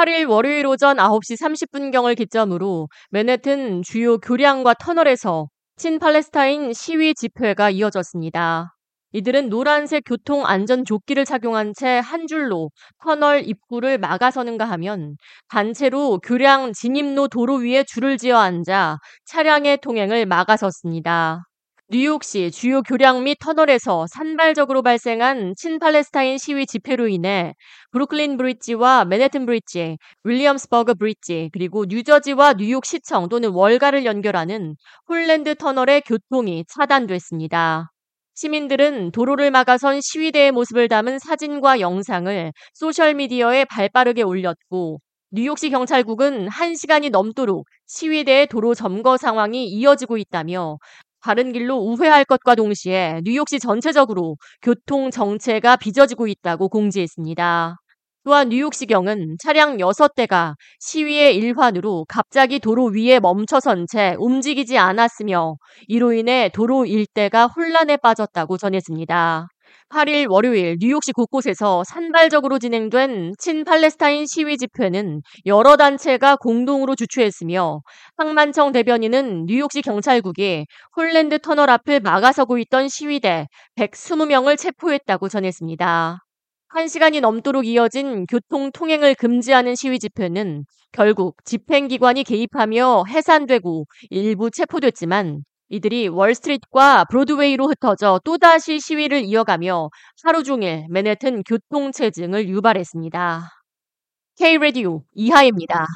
8일 월요일 오전 9시 30분경을 기점으로 맨해튼 주요 교량과 터널에서 친팔레스타인 시위 집회가 이어졌습니다. 이들은 노란색 교통 안전 조끼를 착용한 채 한 줄로 터널 입구를 막아서는가 하면 단체로 교량 진입로 도로 위에 줄을 지어 앉아 차량의 통행을 막아섰습니다. 뉴욕시 주요 교량 및 터널에서 산발적으로 발생한 친팔레스타인 시위 집회로 인해 브루클린 브릿지와 맨해튼 브릿지, 윌리엄스버그 브릿지, 그리고 뉴저지와 뉴욕 시청 또는 월가를 연결하는 홀랜드 터널의 교통이 차단됐습니다. 시민들은 도로를 막아선 시위대의 모습을 담은 사진과 영상을 소셜미디어에 발빠르게 올렸고 뉴욕시 경찰국은 1시간이 넘도록 시위대의 도로 점거 상황이 이어지고 있다며 다른 길로 우회할 것과 동시에 뉴욕시 전체적으로 교통 정체가 빚어지고 있다고 공지했습니다. 또한 뉴욕시경은 차량 6대가 시위의 일환으로 갑자기 도로 위에 멈춰선 채 움직이지 않았으며 이로 인해 도로 일대가 혼란에 빠졌다고 전했습니다. 8일 월요일 뉴욕시 곳곳에서 산발적으로 진행된 친팔레스타인 시위 집회는 여러 단체가 공동으로 주최했으며 황만청 대변인은 뉴욕시 경찰국이 홀랜드 터널 앞을 막아서고 있던 시위대 120명을 체포했다고 전했습니다. 1시간이 넘도록 이어진 교통 통행을 금지하는 시위 집회는 결국 집행기관이 개입하며 해산되고 일부 체포됐지만 이들이 월스트리트과 브로드웨이로 흩어져 또다시 시위를 이어가며 하루 종일 맨해튼 교통체증을 유발했습니다. K-Radio 이하입니다.